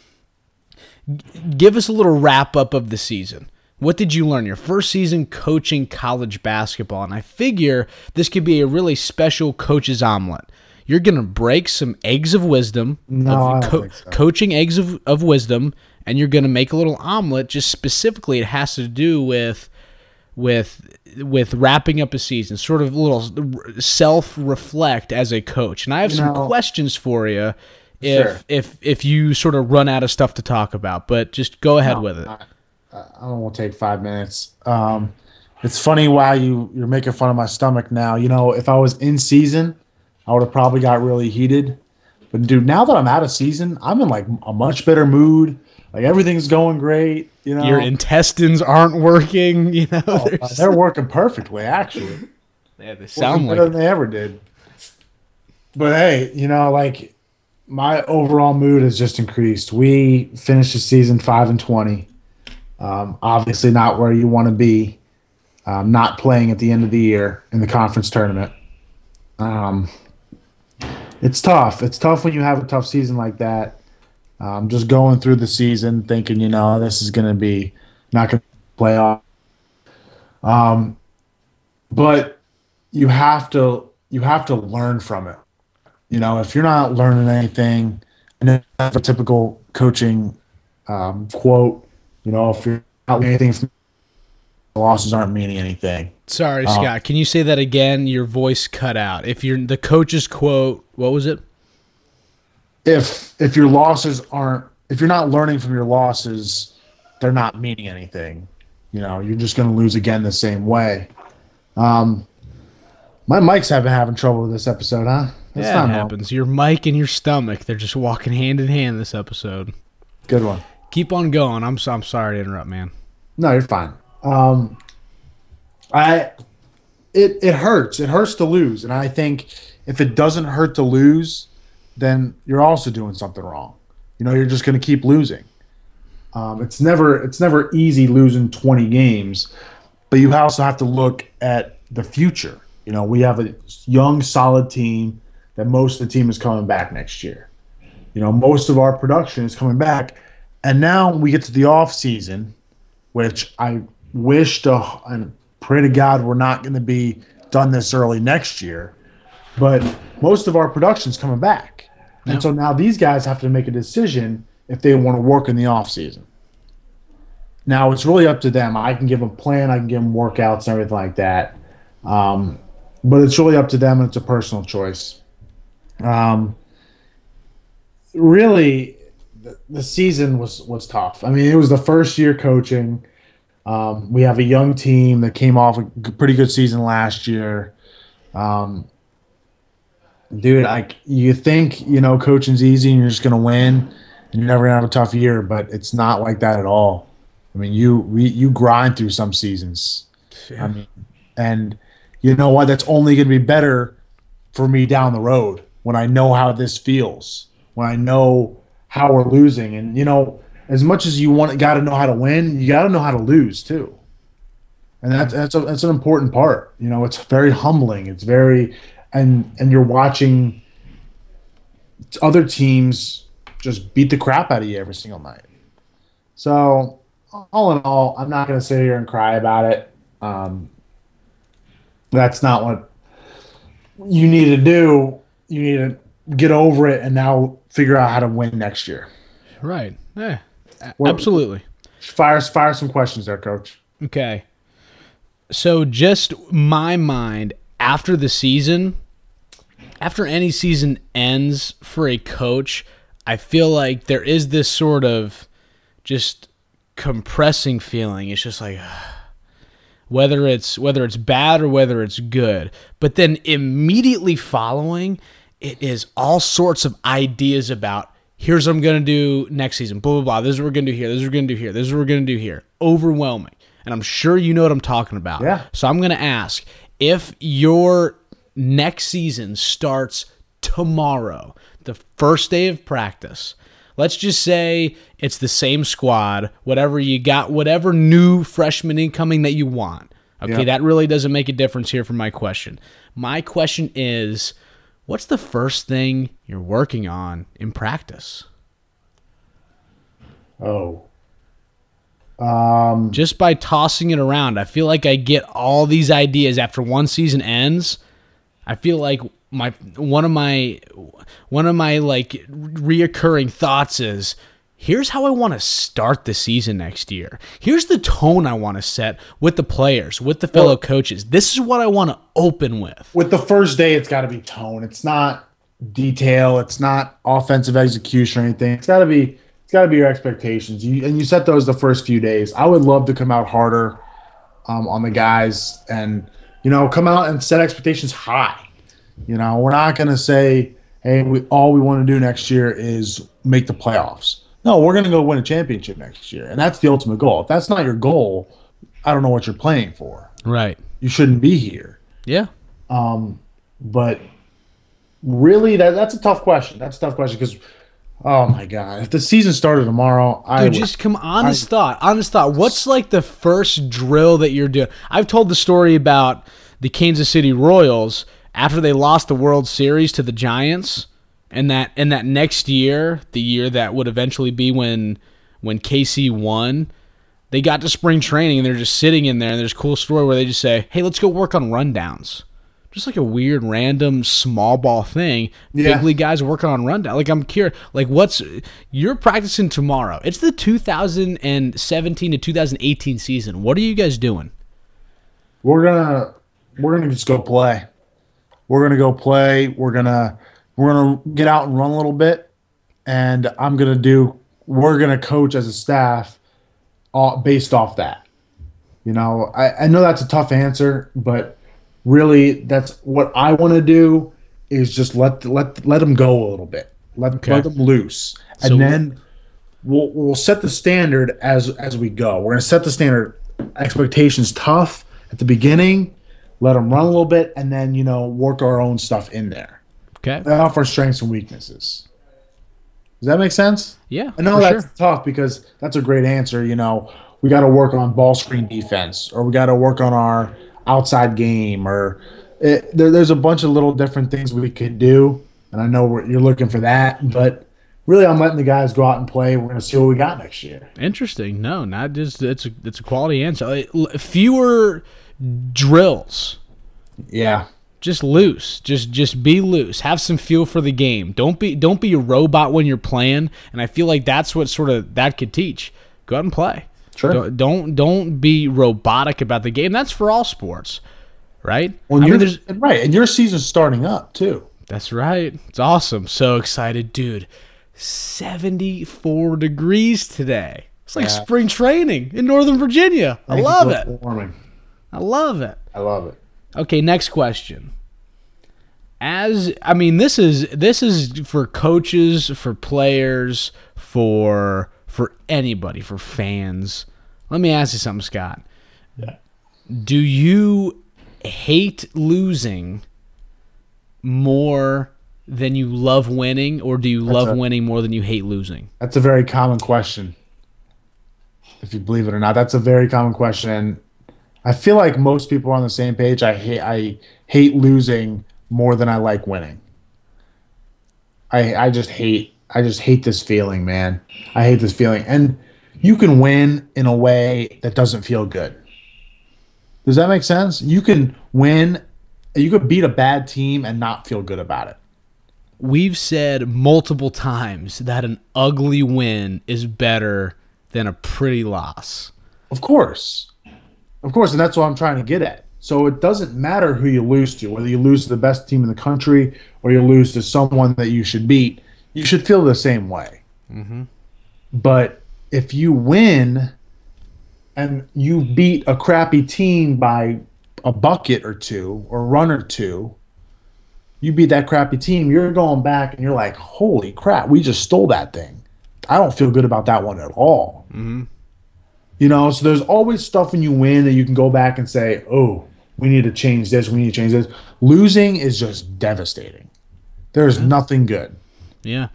Give us a little wrap up of the season. What did you learn your first season coaching college basketball? And I figure this could be a really special coach's omelet. You're gonna break some eggs of wisdom, No, I of don't co- think so. coaching eggs of, of wisdom, and you're gonna make a little omelet. Just specifically, it has to do with with with wrapping up a season, sort of a little self reflect as a coach. And I have You some know- questions for you if Sure. if if you sort of run out of stuff to talk about. But just go ahead with it. I don't want to take five minutes. Um, it's funny why you you're making fun of my stomach now. You know, if I was in season, I would have probably got really heated. But dude, now that I'm out of season, I'm in like a much better mood. Like everything's going great. You know, Your intestines aren't working. You know, Oh, they're working perfectly. Actually, yeah, they sound better like than they ever did. But hey, you know, like my overall mood has just increased. We finished the season five and twenty. Um, obviously, not where you want to be. Um, not playing at the end of the year in the conference tournament. Um, it's tough. It's tough when you have a tough season like that. Um, just going through the season, thinking, you know, this is going to be not going to play off. Um, but you have to you have to learn from it. You know, if you're not learning anything, and have a typical coaching um, quote. You know, if you're not learning anything, from the losses aren't meaning anything. Sorry, Oh. Scott. Can you say that again? Your voice cut out. If you're the coach's quote, what was it? If if your losses aren't, if you're not learning from your losses, they're not meaning anything. You know, you're just going to lose again the same way. Um, my mic's have been having trouble with this episode, huh? That's yeah, not it normal. happens. Your mic and your stomach, they're just walking hand in hand this episode. Good one. Keep on going. I'm so, I'm sorry to interrupt, man. No, you're fine. Um, I it it hurts. It hurts to lose, and I think if it doesn't hurt to lose, then you're also doing something wrong. You know, you're just going to keep losing. Um, it's never it's never easy losing 20 games, but you also have to look at the future. You know, we have a young, solid team that most of the team is coming back next year. You know, most of our production is coming back, and now we get to the off season, which I wish to and pray to God we're not going to be done this early next year. But most of our production's coming back. Yeah. And so now these guys have to make a decision if they want to work in the off season. Now it's really up to them. I can give them a plan, I can give them workouts and everything like that. Um, but it's really up to them and it's a personal choice. Um, really, the, the season was was tough. I mean, it was the first year coaching. Um, we have a young team that came off a pretty good season last year. Um, dude, like you think you know coaching's easy and you're just gonna win and you're never gonna have a tough year, but it's not like that at all. I mean, you we, you grind through some seasons. I mean, and you know what? That's only gonna be better for me down the road when I know how this feels, when I know how we're losing, and you know, as much as you want, got to know how to win, you got to know how to lose too. And that's that's a, that's an important part. You know, it's very humbling. It's very, and and you're watching other teams just beat the crap out of you every single night. So, all in all, I'm not going to sit here and cry about it. Um, that's not what you need to do. You need to get over it and now figure out how to win next year. Right. Yeah. Absolutely. Fire fire some questions there, coach. Okay. So just my mind after the season, after any season ends for a coach, I feel like there is this sort of just compressing feeling. It's just like whether it's whether it's bad or whether it's good. But then immediately following, it is all sorts of ideas about here's what I'm gonna do next season, blah blah blah. This is what we're gonna do here. This is what we're gonna do here. This is what we're gonna do here. Overwhelming. And I'm sure you know what I'm talking about. Yeah. So I'm gonna ask if your next season starts tomorrow, the first day of practice. Let's just say it's the same squad, whatever you got, whatever new freshman incoming that you want. Okay, Yeah. that really doesn't make a difference here for my question. My question is what's the first thing you're working on in practice? Oh. Um, Just by tossing it around, I feel like I get all these ideas after one season ends. I feel like my one of my one of my like reoccurring thoughts is here's how I want to start the season next year. Here's the tone I want to set with the players, with the fellow Well- coaches. This is what I want to open with. with the first day, it's got to be tone. It's not detail. It's not offensive execution or anything. It's got to be. It's got to be your expectations. You and you set those the first few days. I would love to come out harder um, on the guys, and you know, come out and set expectations high. You know, we're not going to say, "Hey, we all we want to do next year is make the playoffs." No, we're going to go win a championship next year, and that's the ultimate goal. If that's not your goal, I don't know what you're playing for. Right. You shouldn't be here. Yeah. Um, But really, that that's a tough question. That's a tough question because, oh my god, if the season started tomorrow, I would, just come honest thought. Honest thought. What's like the first drill that you're doing? I've told the story about the Kansas City Royals after they lost the World Series to the Giants, and that and that next year, the year that would eventually be when when KC won, they got to spring training and they're just sitting in there. And there's a cool story where they just say, "Hey, let's go work on rundowns." Just like a weird, random, small ball thing. Yeah. Big league guys working on rundown. Like I'm curious. Like what's you're practicing tomorrow? It's the 2017 to 2018 season. What are you guys doing? we're gonna we're gonna just go play. We're gonna go play. We're gonna we're gonna get out and run a little bit, and I'm gonna do. We're gonna coach as a staff, all, based off that. You know, I, I know that's a tough answer, but really, that's what I want to do. Is just let let let them go a little bit. Let Okay. let them loose, and So- then we'll we'll set the standard as as we go. We're gonna set the standard expectations tough at the beginning, let them run a little bit, and then you know work our own stuff in there. Okay. Off our strengths and weaknesses. Does that make sense? Yeah. I know that's sure. tough because that's a great answer. You know, we got to work on ball screen defense, or we got to work on our outside game, or it, there, there's a bunch of little different things we could do. And I know we're, you're looking for that, but really, I'm letting the guys go out and play. We're going to see what we got next year. Interesting. No, not just it's a it's a quality answer. Fewer drills. Yeah, Just loose. Just just be loose. Have some feel for the game. Don't be don't be a robot when you're playing. And I feel like that's what sort of that could teach. Go out and play. Sure. Don't don't, don't be robotic about the game. That's for all sports, right? Well, I mean, there's right, and your season's starting up too. That's right. It's awesome. So excited, dude. 74 degrees today. It's like Yeah. spring training in Northern Virginia. I love it. Warming. I love it. I love it. Okay, next question. As I mean, this is this is for coaches, for players, for for anybody, for fans. Let me ask you something, Scott. Yeah. Do you hate losing more than you love winning, or do you love a- winning more than you hate losing? That's a very common question. If you believe it or not, that's a very common question. I feel like most people are on the same page. I hate I hate losing more than I like winning. I I just hate I just hate this feeling, man. I hate this feeling. And you can win in a way that doesn't feel good. Does that make sense? You can win you could beat a bad team and not feel good about it. We've said multiple times that an ugly win is better than a pretty loss. Of course. Of course, and that's what I'm trying to get at. So it doesn't matter who you lose to, whether you lose to the best team in the country or you lose to someone that you should beat, you should feel the same way. Mm-hmm. But if you win and you beat a crappy team by a bucket or two or run or two, you beat that crappy team, you're going back and you're like, holy crap, we just stole that thing. I don't feel good about that one at all. Mm-hmm. You know, so there's always stuff when you win that you can go back and say, oh, we need to change this, we need to change this. Losing is just devastating. There's nothing good. Yeah.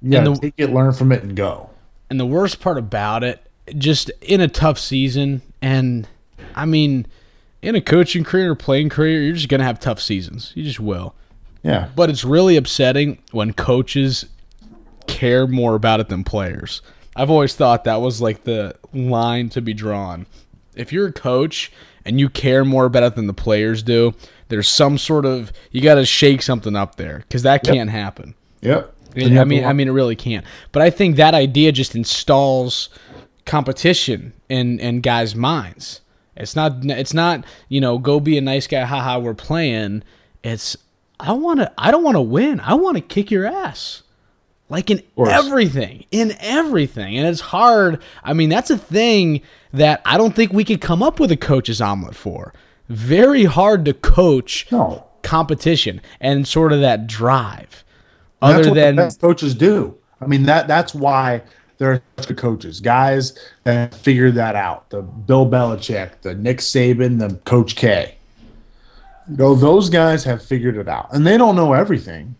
You And the- take it, learn from it, and go. And the worst part about it, just in a tough season, and I mean, in a coaching career or playing career, you're just going to have tough seasons. You just will. Yeah. But it's really upsetting when coaches care more about it than players. I've always thought that was like the line to be drawn. If you're a coach and you care more about it than the players do, there's some sort of you got to shake something up there because that can't happen. Yep. I mean, I mean, I mean, it really can't. But I think that idea just installs competition in in guys' minds. It's not. It's not. You know, go be a nice guy. Haha, we're playing. It's. I want to. I don't want to win. I want to kick your ass. Like in everything, in everything, and it's hard. I mean, that's a thing that I don't think we could come up with a coach's omelet for. Very hard to coach no. competition and sort of that drive. That's Other than coaches do. I mean that that's why there are such good coaches, guys that figured that out. The Bill Belichick, the Nick Saban, the Coach K. You know, those guys have figured it out, and they don't know everything,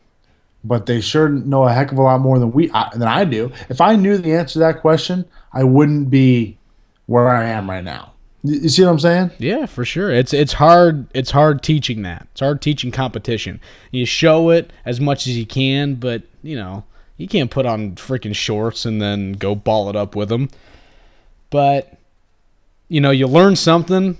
but they sure know a heck of a lot more than we I, than I do. If I knew the answer to that question, I wouldn't be where I am right now. You you see what I'm saying? Yeah, for sure. It's it's hard it's hard teaching that. It's hard teaching competition. You show it as much as you can, but you know, you can't put on freaking shorts and then go ball it up with them. But you know, you learn something.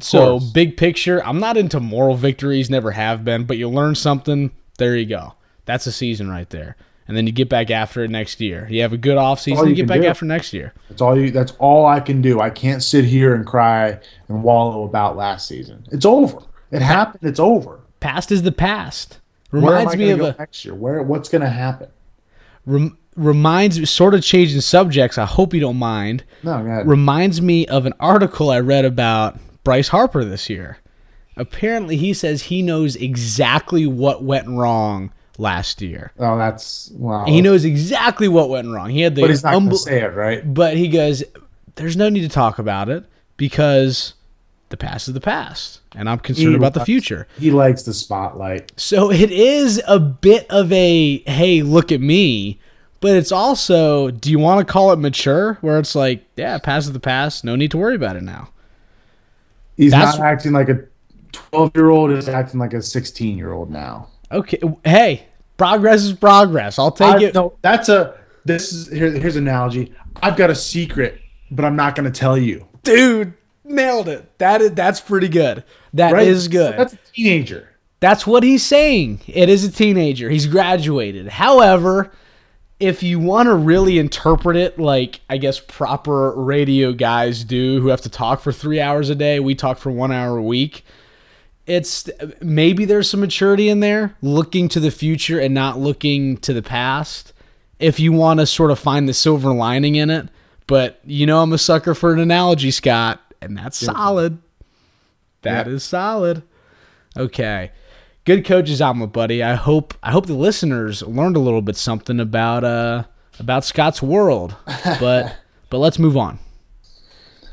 So, big picture, I'm not into moral victories, never have been, but you learn something, there you go. That's a season right there. And then you get back after it next year. You have a good off season, you you get back do. after next year. That's all you. That's all I can do. I can't sit here and cry and wallow about last season. It's over. It happened. It's over. Past is the past. Reminds me of a next year? Where? What's going to happen? rem- reminds me sort of changing subjects i hope you don't mind No, go ahead. reminds me of an article i read about bryce harper this year apparently he says he knows exactly what went wrong last year oh, that's wow. he knows exactly what went wrong he had the but he's not to say it, right? but he goes there's no need to talk about it because the past is the past and i'm concerned He about the future He likes the spotlight. so it is a bit of a hey, look at me, but it's also do you want to call it mature where it's like, yeah, past is the past, no need to worry about it now. He's That's- not acting like a twelve-year-old. He's acting like a sixteen-year-old now. Okay, hey, progress is progress. I'll take I, it. no, that's a. This is here, here's an analogy. I've got a secret, but I'm not going to tell you. Dude, nailed it. That is that's pretty good. That is Right? good. So that's a teenager. That's what he's saying. It is a teenager. He's graduated. However, if you want to really interpret it like I guess proper radio guys do who have to talk for 3 hours a day, we talk for 1 hour a week. It's maybe there's some maturity in there, looking to the future and not looking to the past. if you want to sort of find the silver lining in it. But you know, I'm a sucker for an analogy, Scott, and that's solid. That is solid. Okay. Good coaches omelet, buddy. I hope I hope the listeners learned a little bit something about uh about Scott's world. But but let's move on.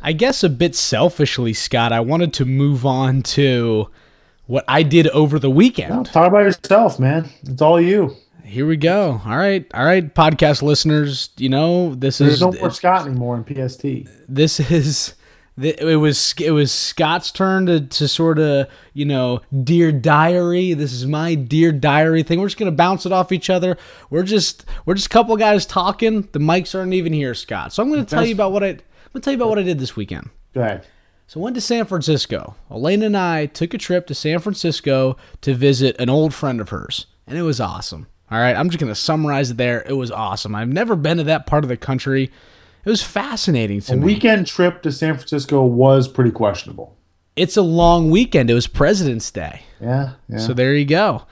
I guess a bit selfishly, Scott, I wanted to move on to what I did over the weekend. Talk about yourself, man. It's all you. Here we go. All right, all right, podcast listeners. You know this There's is no more Scott anymore in PST. this is it was it was Scott's turn to, to sort of you know dear diary. This is my dear diary thing. We're just gonna bounce it off each other. We're just we're just a couple of guys talking. The mics aren't even here, Scott. So I'm gonna tell you about what I I'm gonna tell you about what I did this weekend. Go ahead. So I went to San Francisco. Elena and I took a trip to San Francisco to visit an old friend of hers, and it was awesome. All right, I'm just going to summarize it there. It was awesome. I've never been to that part of the country. It was fascinating to A me. weekend trip to San Francisco was pretty questionable. It's a long weekend. It was President's Day. Yeah, yeah. So there you go.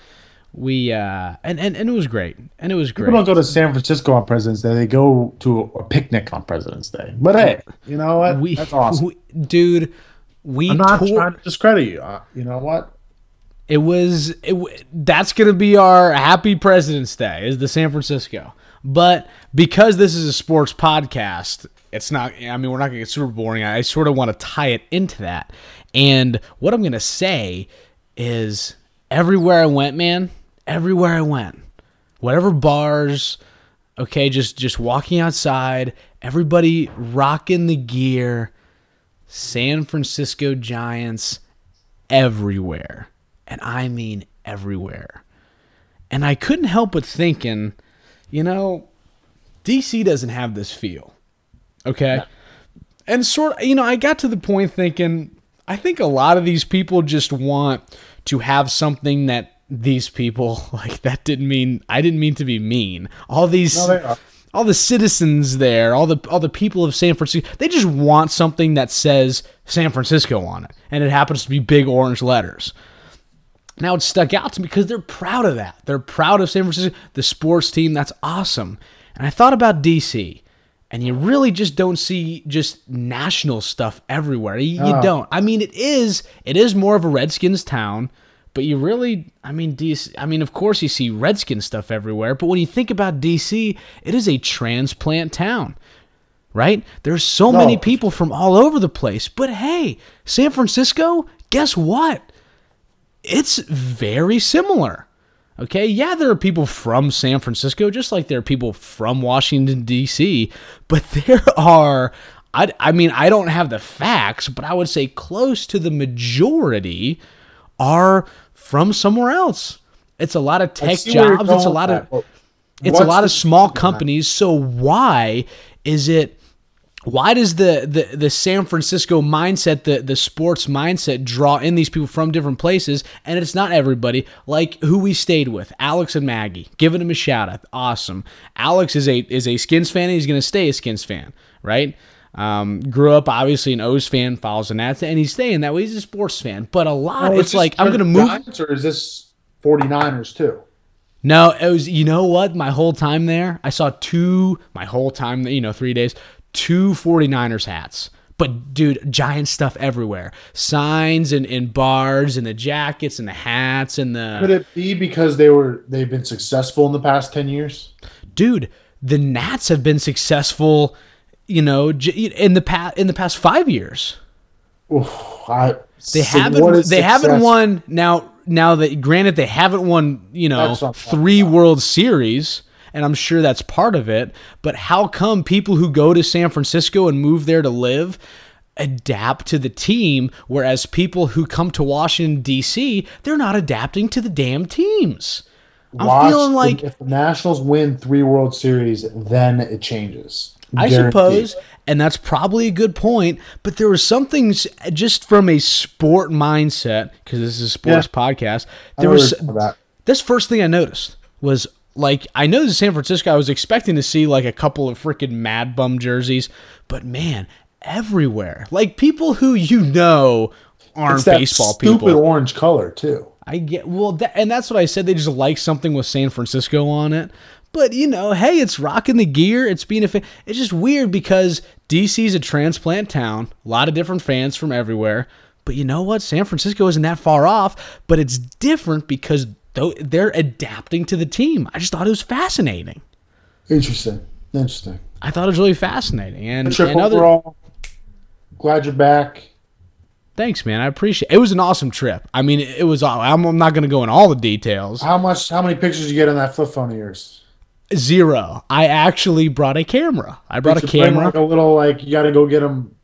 We uh and, and and it was great. And it was great. People don't go to San Francisco on President's Day. They go to a picnic on President's Day. But hey, you know what? we, That's awesome. we- dude, we I'm not trying to discredit you. Uh, you know what? It was it, that's going to be our happy President's Day is the San Francisco. But because this is a sports podcast, it's not I mean we're not going to get super boring. I sort of want to tie it into that. And what I'm going to say is everywhere I went, man, everywhere I went, whatever bars, okay, just just walking outside, everybody rocking the gear, San Francisco Giants everywhere. And I mean everywhere. And I couldn't help but thinking, you know, DC doesn't have this feel. Okay? And sort of, you know, I got to the point thinking, I think a lot of these people just want to have something that these people like that didn't mean I didn't mean to be mean. All these No, all the citizens there, all the all the people of San Francisco, they just want something that says San Francisco on it, and it happens to be big orange letters. Now it stuck out to me because they're proud of that. They're proud of San Francisco, the sports team. That's awesome. And I thought about DC, and you really just don't see just national stuff everywhere. You, you don't. I mean, it is it is more of a Redskins town, but you really, I mean, DC. I mean, of course you see Redskins stuff everywhere, but when you think about DC, it is a transplant town right? There's so No. many people from all over the place. But hey, San Francisco, guess what? It's very similar. Okay, yeah, there are people from San Francisco, just like there are people from Washington, D.C., but there are, I, I mean, I don't have the facts, but I would say close to the majority are from somewhere else. It's a lot of tech see where you're jobs, it's a lot of that. Well, it's a lot of small companies. So why is it? Why does the, the the San Francisco mindset, the the sports mindset, draw in these people from different places? And it's not everybody. Like who we stayed with, Alex and Maggie, giving them a shout out. Awesome. Alex is a is a Skins fan. and He's going to stay a Skins fan, right? Um, grew up obviously an O's fan, follows the Nats, and he's staying that way. He's a sports fan. But a lot, is it's like I'm going to move. Giants or is this 49ers too? No, it was you know what? My whole time there, I saw two my whole time, you know, 3 days, two 49ers hats. But dude, giant stuff everywhere. Signs and, and bars and the jackets and the hats and the. Could it be because they were they've been successful in the past 10 years? Dude, the Nats have been successful, you know, in the past in the past 5 years. Oof, I, They so haven't they haven't won now now that granted they haven't won, you know, three World Series and I'm sure that's part of it, but how come people who go to San Francisco and move there to live adapt to the team whereas people who come to Washington DC, they're not adapting to the damn teams. I'm feeling like if the Nationals win three World Series, then it changes. I Guaranteed. suppose, and that's probably a good point. But there was something just from a sport mindset, because this is a sports Yeah. podcast. There was where you're going with that. this first thing I noticed was like I know San Francisco. I was expecting to see like a couple of freaking Mad Bum jerseys, but man, everywhere, like people who you know aren't baseball stupid people. Stupid orange color too. I get well, that, and that's what I said. They just like something with San Francisco on it. But you know, hey, it's rocking the gear. It's being a fan. It's just weird because DC's a transplant town. A lot of different fans from everywhere. But you know what? San Francisco isn't that far off. But it's different because they're adapting to the team. I just thought it was fascinating. Interesting. Interesting. I thought it was really fascinating. And, Trip and other, overall. Glad you're back. Thanks, man. I appreciate. It It was an awesome trip. I mean, it was. I'm, I'm not going to go in all the details. How much? How many pictures did you get on that flip phone of yours? Zero. I actually brought a camera. I brought a camera. Like a little like you got to go get them.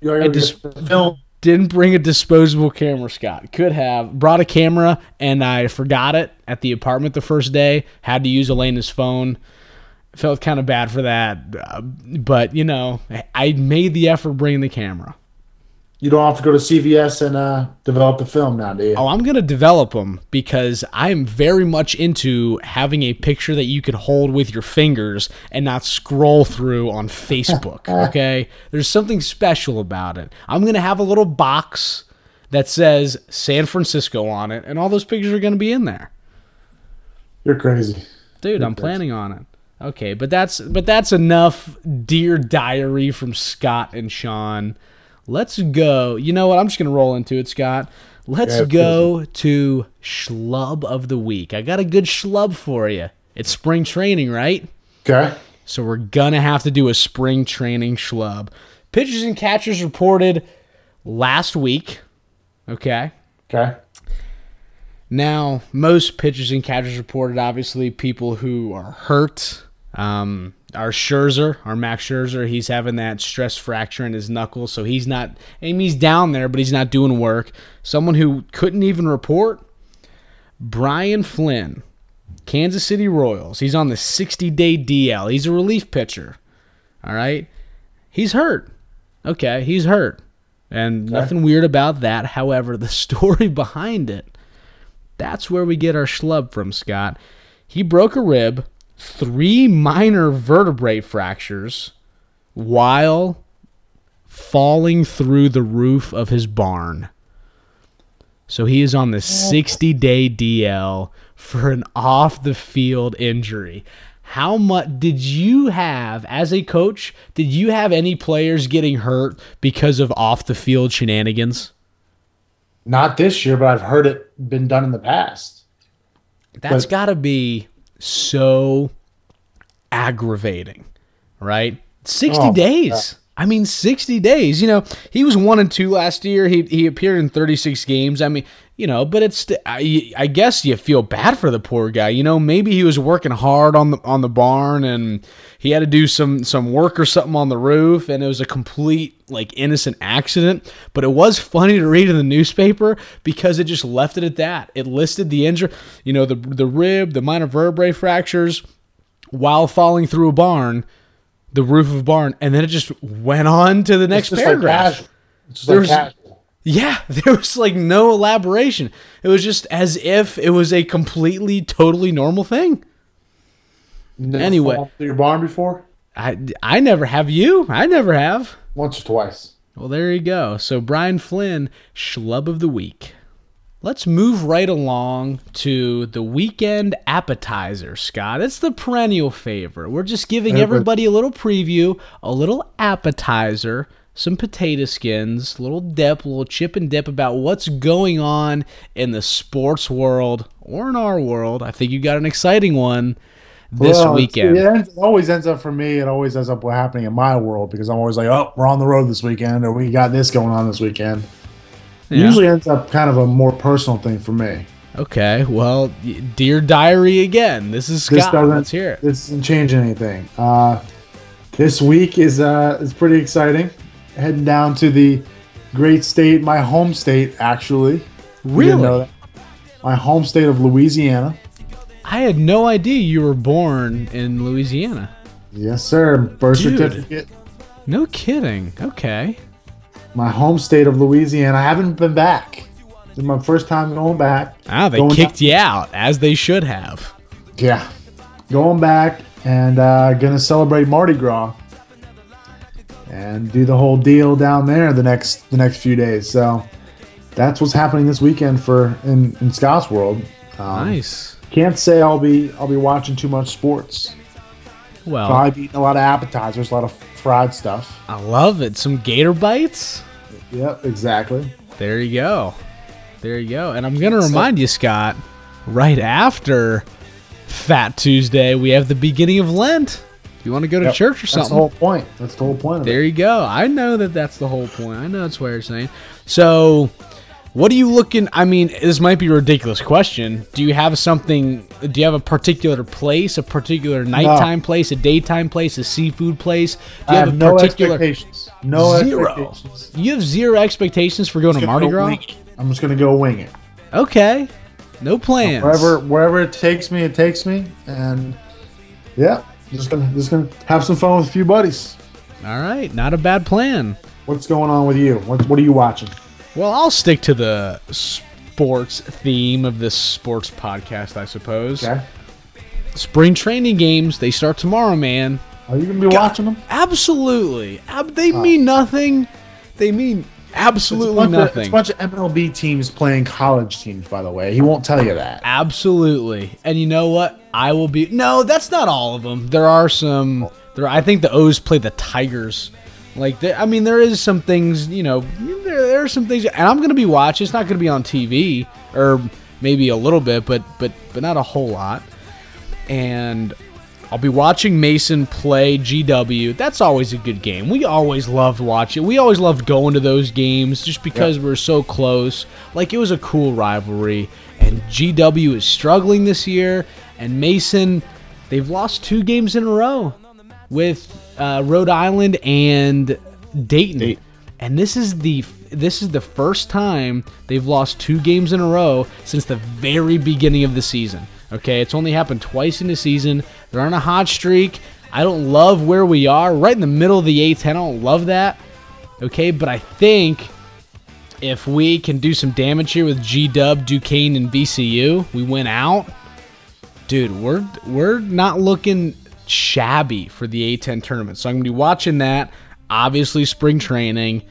You got to I go get film. Didn't bring a disposable camera, Scott. Could have brought a camera, and I forgot it at the apartment the first day. Had to use Elena's phone. Felt kind of bad for that, uh, but you know, I made the effort bringing the camera. You don't have to go to CVS and uh, develop the film now, do you? Oh, I'm gonna develop them because I'm very much into having a picture that you can hold with your fingers and not scroll through on Facebook. Okay, there's something special about it. I'm gonna have a little box that says San Francisco on it, and all those pictures are gonna be in there. You're crazy. Dude, I'm planning on it. Okay, but that's but that's enough dear diary from Scott and Sean. Let's go. You know what? I'm just gonna roll into it, Scott. Let's Yeah, go to schlub of the week. I got a good schlub for you. It's spring training, right? Okay. So we're gonna have to do a spring training schlub. Pitchers and catchers reported last week. Okay. Okay. Now, most pitchers and catchers reported, obviously, people who are hurt. Um, our Scherzer, our Max Scherzer, he's having that stress fracture in his knuckle, so he's not. I mean, he's down there, but he's not doing work. Someone who couldn't even report, Brian Flynn, Kansas City Royals. He's on the 60-day DL. He's a relief pitcher. All right, he's hurt. Okay, he's hurt, and nothing weird about that. However, the story behind it. That's where we get our schlub from, Scott. He broke a rib, three minor vertebrae fractures, while falling through the roof of his barn. So he is on the 60 day DL for an off the field injury. How much did you have as a coach? Did you have any players getting hurt because of off the field shenanigans? Not this year, but I've heard it been done in the past. That's got to be so aggravating, right? 60 Oh, days. I mean, 60 days. You know, he was 1 and 2 last year. He he appeared in 36 games. I mean, you know, but it's I, I guess you feel bad for the poor guy. You know, maybe he was working hard on the on the barn and he had to do some some work or something on the roof and it was a complete like innocent accident, but it was funny to read in the newspaper because it just left it at that. It listed the injury, you know, the the rib, the minor vertebrae fractures while falling through a barn, the roof of a barn, and then it just went on to the next paragraph. like. There's- like. Yeah, there was like no elaboration. It was just as if it was a completely, totally normal thing. Never Anyway. your barn before? I, I never have you. I never have. Once or twice. Well, there you go. So Brian Flynn, schlub of the week. Let's move right along to the weekend appetizer, Scott. It's the perennial favorite. We're just giving everybody a little preview, a little appetizer, some potato skins, a little dip, a little chip and dip about what's going on in the sports world or in our world. I think you got an exciting one this Well, weekend. It, ends, it always ends up for me. It always ends up what happening in my world because I'm always like, oh, we're on the road this weekend, or we got this going on this weekend. It Yeah. usually ends up kind of a more personal thing for me. Okay, well, dear diary again. This is This Scott. doesn't. Let's hear it. This doesn't change anything. Uh, this week is uh, is pretty exciting. Heading down to the great state, my home state, actually. Really? My home state of Louisiana. I had no idea you were born in Louisiana. Yes, sir. Birth Dude. certificate. No kidding. Okay. My home state of Louisiana. I haven't been back. This is my first time going back. Ah, they Going kicked you out as they should have. Yeah. Going back and uh, gonna celebrate Mardi Gras and do the whole deal down there the next the next few days. So that's what's happening this weekend for in, in Scott's world. Um, Nice. Can't say I'll be I'll be watching too much sports. Well, Probably eating a lot of appetizers, a lot of fried stuff. I love it. Some gator bites. Yep, exactly. There you go. There you go. And I'm going to remind you, Scott, right after Fat Tuesday, we have the beginning of Lent. You want to go to Yep, church or something. That's the whole point. That's the whole point of there it. you go. I know that that's the whole point. I know that's what you're saying. So, what are you looking? I mean, this might be a ridiculous question. Do you have something? Do you have a particular place, a particular nighttime place, a daytime place, a seafood place? Do I you have, have, a no particular expectations. No zero? expectations. You have zero expectations for going to Mardi gonna Gras. I'm just gonna go wing it. Okay, no plans. Wherever wherever it takes me, it takes me. And yeah, just gonna just gonna have some fun with a few buddies. All right, not a bad plan. What's going on with you? What what are you watching? Well, I'll stick to the sports theme of this sports podcast, I suppose. Okay. Spring training games, they start tomorrow, man. Are you gonna be watching them? Absolutely. Ab- they oh. mean nothing. They mean absolutely bunch of, it's a bunch of MLB teams playing college teams, by the way. He won't tell you that. Absolutely. And you know what? I will be No, that's not all of them. There are some there I think the O's play the Tigers. Like there, I mean there is some things, you know, there, there are some things and I'm going to be watching. It's not going to be on TV or maybe a little bit, but but but not a whole lot. And I'll be watching Mason play GW. That's always a good game. We always loved watching. We always loved going to those games just because we're so close. Like it was a cool rivalry. And GW is struggling this year. And Mason, they've lost two games in a row with uh, Rhode Island and Dayton. Dayton. And this is the this is the first time they've lost two games in a row since the very beginning of the season. Okay, it's only happened twice in the season. They're on a hot streak. I don't love where we are, right in the middle of the A10. I don't love that. Okay, but I think if we can do some damage here with G Dub, Duquesne, and VCU, we win out. Dude, we're we're not looking shabby for the A10 tournament. So I'm gonna be watching that. Obviously, spring training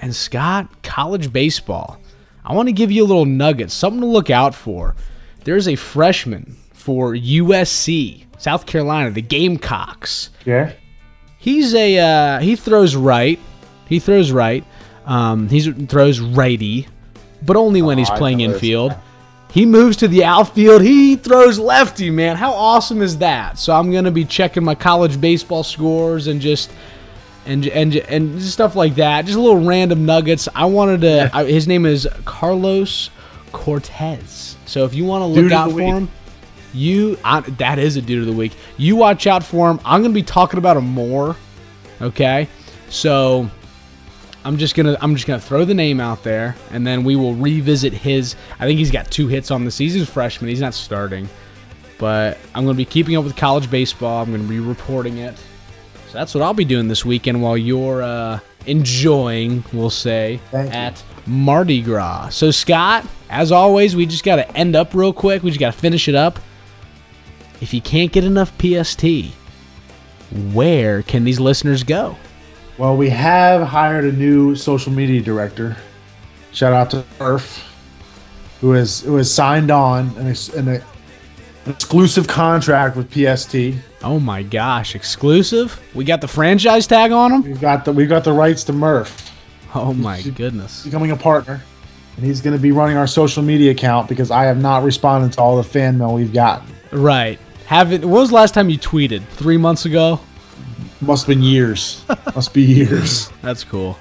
and Scott, college baseball. I want to give you a little nugget, something to look out for. There's a freshman for USC, South Carolina, the Gamecocks. Yeah. He's a uh, he throws right. He throws right. Um, he throws righty, but only when he's playing infield. He moves to the outfield. He throws lefty, man. How awesome is that? So I'm gonna be checking my college baseball scores and just and and and just stuff like that. Just little random nuggets. I wanted to. I, his name is Carlos Cortes. So if you want to look Dude out for week. him, you I, that is a dude of the week. You watch out for him. I'm gonna be talking about him more. Okay, so I'm just gonna I'm just gonna throw the name out there, and then we will revisit his. I think he's got two hits on the season. Freshman. He's not starting, but I'm gonna be keeping up with college baseball. I'm gonna be reporting it. So that's what I'll be doing this weekend while you're uh, enjoying, we'll say, Thank you. at Mardi Gras. So Scott, as always, we just got to end up real quick. We just got to finish it up. If you can't get enough PST, where can these listeners go? Well, we have hired a new social media director. Shout out to Earth, who has who has signed on an, an, an exclusive contract with PST. Oh my gosh, exclusive? We got the franchise tag on him. We've got the we've got the rights to Murph Oh my goodness. becoming a partner, and he's going to be running our social media account because I have not responded to all the fan mail we've gotten. Right. Have it. When was the last time you tweeted? Three months ago? Must have been years. Must be years. That's cool.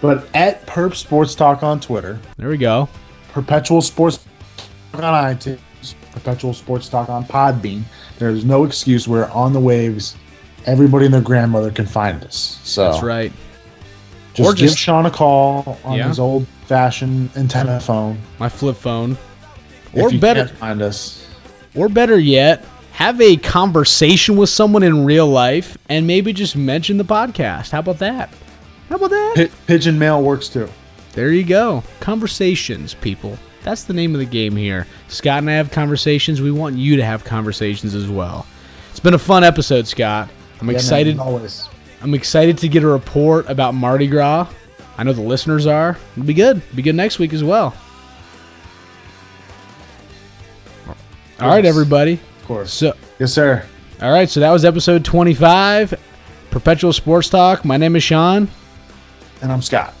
But at Perp Sports Talk on Twitter, There we go. Perpetual Sports Talk on iTunes, Perpetual Sports Talk on Podbean. There's no excuse. We're on the waves. Everybody and their grandmother can find us. So That's right. just, Or give Sean a call on Yeah. his old fashioned antenna phone. My flip phone. If Or better, find us. or better yet, have a conversation with someone in real life and maybe just mention the podcast. How about that? How about that? Pi- pigeon mail works too. There you go. Conversations, people. That's the name of the game here. Scott and I have conversations. We want you to have conversations as well. It's been a fun episode, Scott. I'm Yeah, excited. as always. I'm excited to get a report about Mardi Gras. I know the listeners are. It'll be good. It'll be good next week as well. All right, everybody. Course. So, Yes, sir. all right. So that was episode 25, Perpetual Sports Talk. My name is Sean. And I'm Scott.